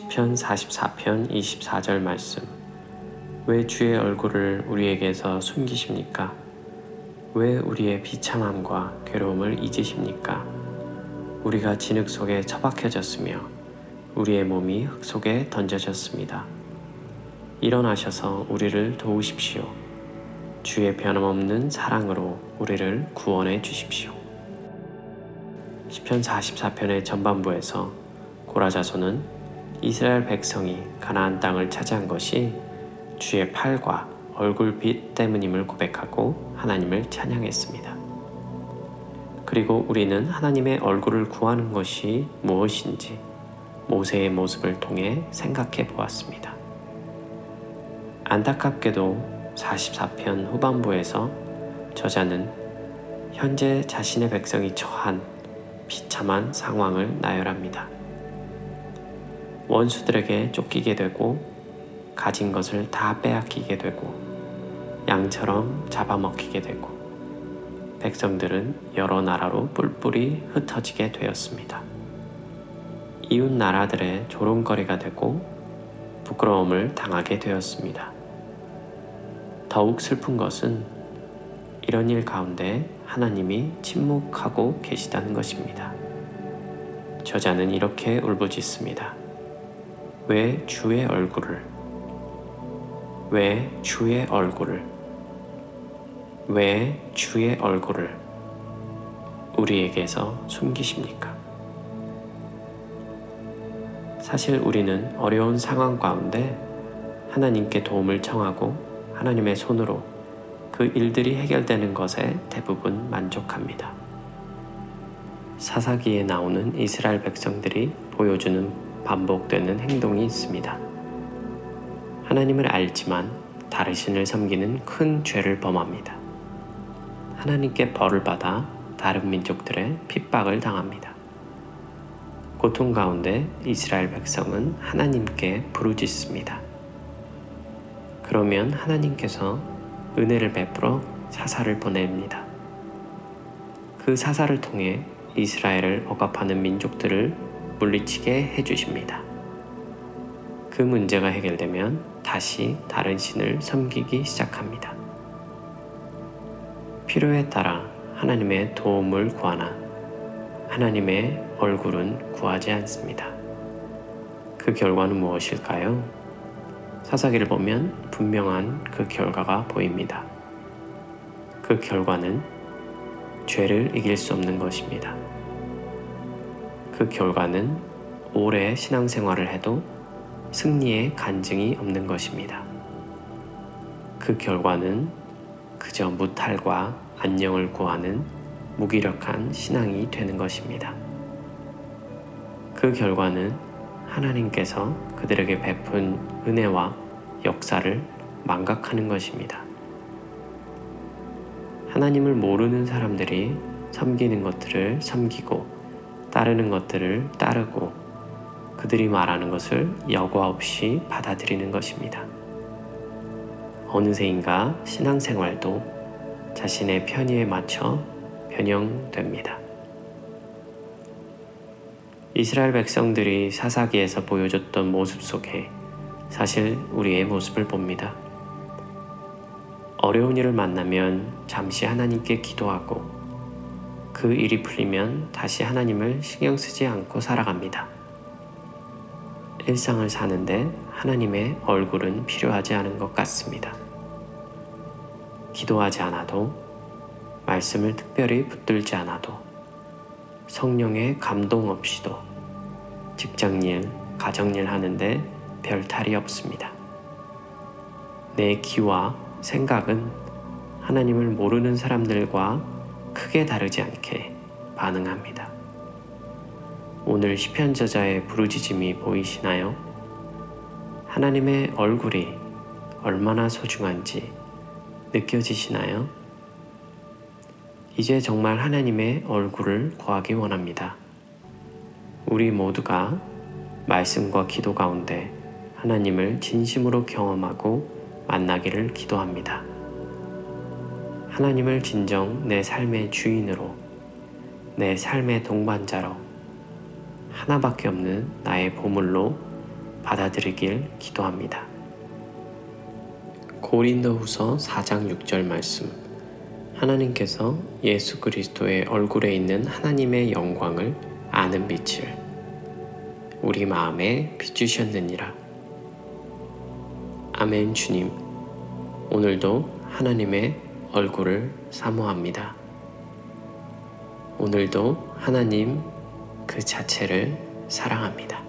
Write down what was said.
44편 24절 말씀. 왜 주의 얼굴을 우리에게서 숨기십니까? 왜 우리의 비참함과 괴로움을 잊으십니까? 우리가 진흙 속에 처박혀졌으며 우리의 몸이 흙 속에 던져졌습니다. 일어나셔서 우리를 도우십시오. 주의 변함없는 사랑으로 우리를 구원해 주십시오. 시편 44편의 전반부에서 고라자손은 이스라엘 백성이 가나안 땅을 차지한 것이 주의 팔과 얼굴빛 때문임을 고백하고 하나님을 찬양했습니다. 그리고 우리는 하나님의 얼굴을 구하는 것이 무엇인지 모세의 모습을 통해 생각해 보았습니다. 안타깝게도 44편 후반부에서 저자는 현재 자신의 백성이 처한 비참한 상황을 나열합니다. 원수들에게 쫓기게 되고 가진 것을 다 빼앗기게 되고 양처럼 잡아먹히게 되고 백성들은 여러 나라로 뿔뿔이 흩어지게 되었습니다. 이웃 나라들의 조롱거리가 되고 부끄러움을 당하게 되었습니다. 더욱 슬픈 것은 이런 일 가운데 하나님이 침묵하고 계시다는 것입니다. 저자는 이렇게 울부짖습니다. 왜 주의 얼굴을 왜 주의 얼굴을 왜 주의 얼굴을 우리에게서 숨기십니까? 사실 우리는 어려운 상황 가운데 하나님께 도움을 청하고 하나님의 손으로 그 일들이 해결되는 것에 대부분 만족합니다. 사사기에 나오는 이스라엘 백성들이 보여주는 반복되는 행동이 있습니다. 하나님을 알지만 다른 신을 섬기는 큰 죄를 범합니다. 하나님께 벌을 받아 다른 민족들의 핍박을 당합니다. 고통 가운데 이스라엘 백성은 하나님께 부르짖습니다. 그러면 하나님께서 은혜를 베풀어 사사를 보냅니다. 그 사사를 통해 이스라엘을 억압하는 민족들을 물리치게 해주십니다. 그 문제가 해결되면 다시 다른 신을 섬기기 시작합니다. 필요에 따라 하나님의 도움을 구하나 하나님의 얼굴은 구하지 않습니다. 그 결과는 무엇일까요? 사사기를 보면 분명한 그 결과가 보입니다. 그 결과는 죄를 이길 수 없는 것입니다. 그 결과는 오래 신앙생활을 해도 승리의 간증이 없는 것입니다. 그 결과는 그저 무탈과 안녕을 구하는 무기력한 신앙이 되는 것입니다. 그 결과는 하나님께서 그들에게 베푼 은혜와 역사를 망각하는 것입니다. 하나님을 모르는 사람들이 섬기는 것들을 섬기고 따르는 것들을 따르고 그들이 말하는 것을 여과 없이 받아들이는 것입니다. 어느새인가 신앙생활도 자신의 편의에 맞춰 변형됩니다. 이스라엘 백성들이 사사기에서 보여줬던 모습 속에 사실 우리의 모습을 봅니다. 어려운 일을 만나면 잠시 하나님께 기도하고 그 일이 풀리면 다시 하나님을 신경 쓰지 않고 살아갑니다. 일상을 사는데 하나님의 얼굴은 필요하지 않은 것 같습니다. 기도하지 않아도, 말씀을 특별히 붙들지 않아도, 성령의 감동 없이도 직장일, 가정일 하는데 별 탈이 없습니다. 내 기와 생각은 하나님을 모르는 사람들과 크게 다르지 않게 반응합니다. 오늘 시편 저자의 부르짖음이 보이시나요? 하나님의 얼굴이 얼마나 소중한지 느껴지시나요? 이제 정말 하나님의 얼굴을 구하기 원합니다. 우리 모두가 말씀과 기도 가운데 하나님을 진심으로 경험하고 만나기를 기도합니다. 하나님을 진정 내 삶의 주인으로, 내 삶의 동반자로, 하나밖에 없는 나의 보물로 받아들이길 기도합니다. 고린도 후서 4장 6절 말씀 하나님께서 예수 그리스도의 얼굴에 있는 하나님의 영광을 아는 빛을 우리 마음에 비추셨느니라. 아멘 주님, 오늘도 하나님의 얼굴을 사모합니다. 오늘도 하나님 그 자체를 사랑합니다.